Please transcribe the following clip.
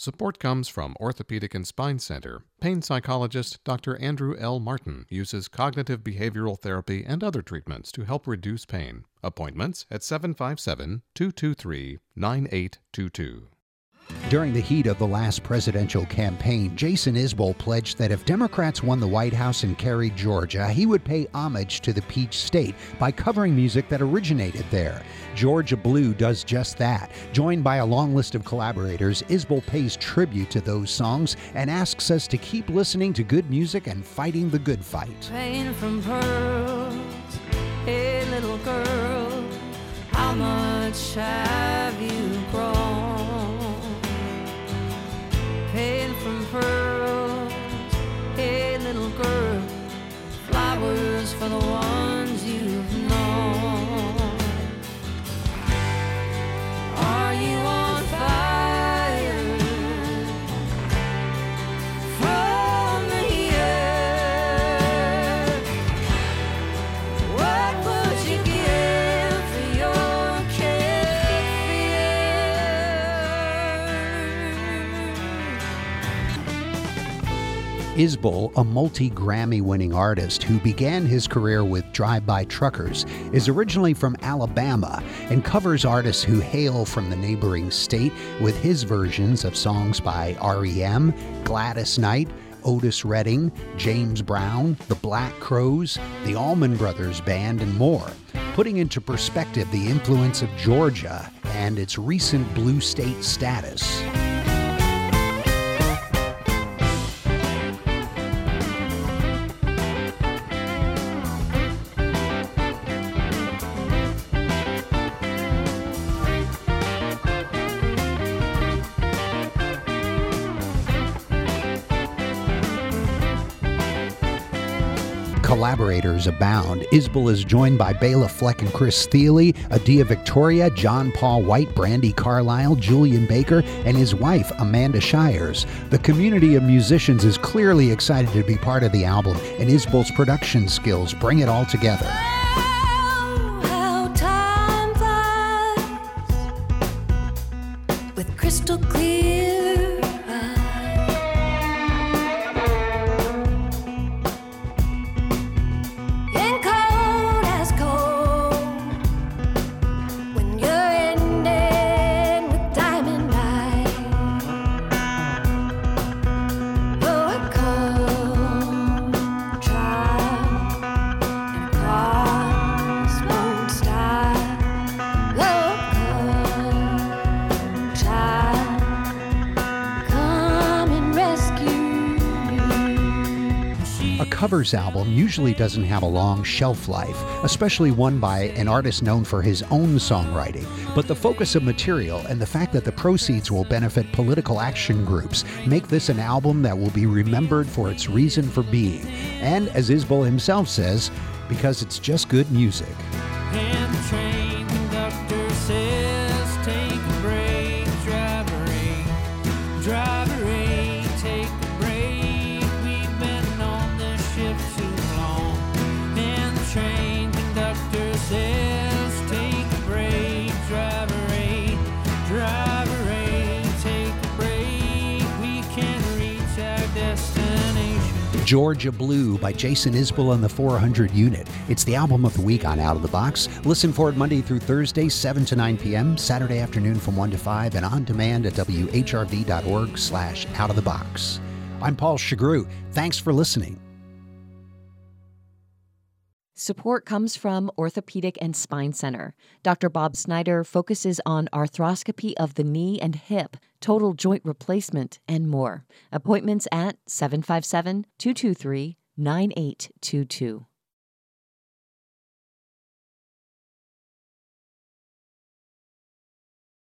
Support comes from Orthopedic and Spine Center. Pain psychologist Dr. Andrew L. Martin uses cognitive behavioral therapy and other treatments to help reduce pain. Appointments at 757 223 9822. During the heat of the last presidential campaign, Jason Isbell pledged that if Democrats won the White House and carried Georgia, he would pay homage to the Peach State by covering music that originated there. Georgia Blue does just that. Joined by a long list of collaborators, Isbell pays tribute to those songs and asks us to keep listening to good music and fighting the good fight. Pain from pearls, hey little girl, how much flowers for the Isbell, a multi Grammy winning artist who began his career with Drive By Truckers, is originally from Alabama and covers artists who hail from the neighboring state with his versions of songs by REM, Gladys Knight, Otis Redding, James Brown, the Black Crowes, the Allman Brothers Band, and more, putting into perspective the influence of Georgia and its recent blue state status. Collaborators abound. Isbell is joined by Bela Fleck and Chris Thile, Adia Victoria, John Paul White, Brandi Carlile, Julien Baker, and his wife, Amanda Shires. The community of musicians is clearly excited to be part of the album, and Isbell's production skills bring it all together. Crystal clear A covers album usually doesn't have a long shelf life, especially one by an artist known for his own songwriting. But the focus of material and the fact that the proceeds will benefit political action groups make this an album that will be remembered for its reason for being. And as Isbell himself says, because it's just good music. Says, break, driver take a break, take a break. We can reach our destination. Georgia Blue by Jason Isbell and the 400 Unit. It's the album of the week on Out of the Box. Listen for it Monday through Thursday, 7 to 9 p.m., Saturday afternoon from 1 to 5, and on demand at whrv.org slash out of the box. I'm Paul Shagru. Thanks for listening. Support comes from Orthopedic and Spine Center. Dr. Bob Snyder focuses on arthroscopy of the knee and hip, total joint replacement, and more. Appointments at 757 223 9822.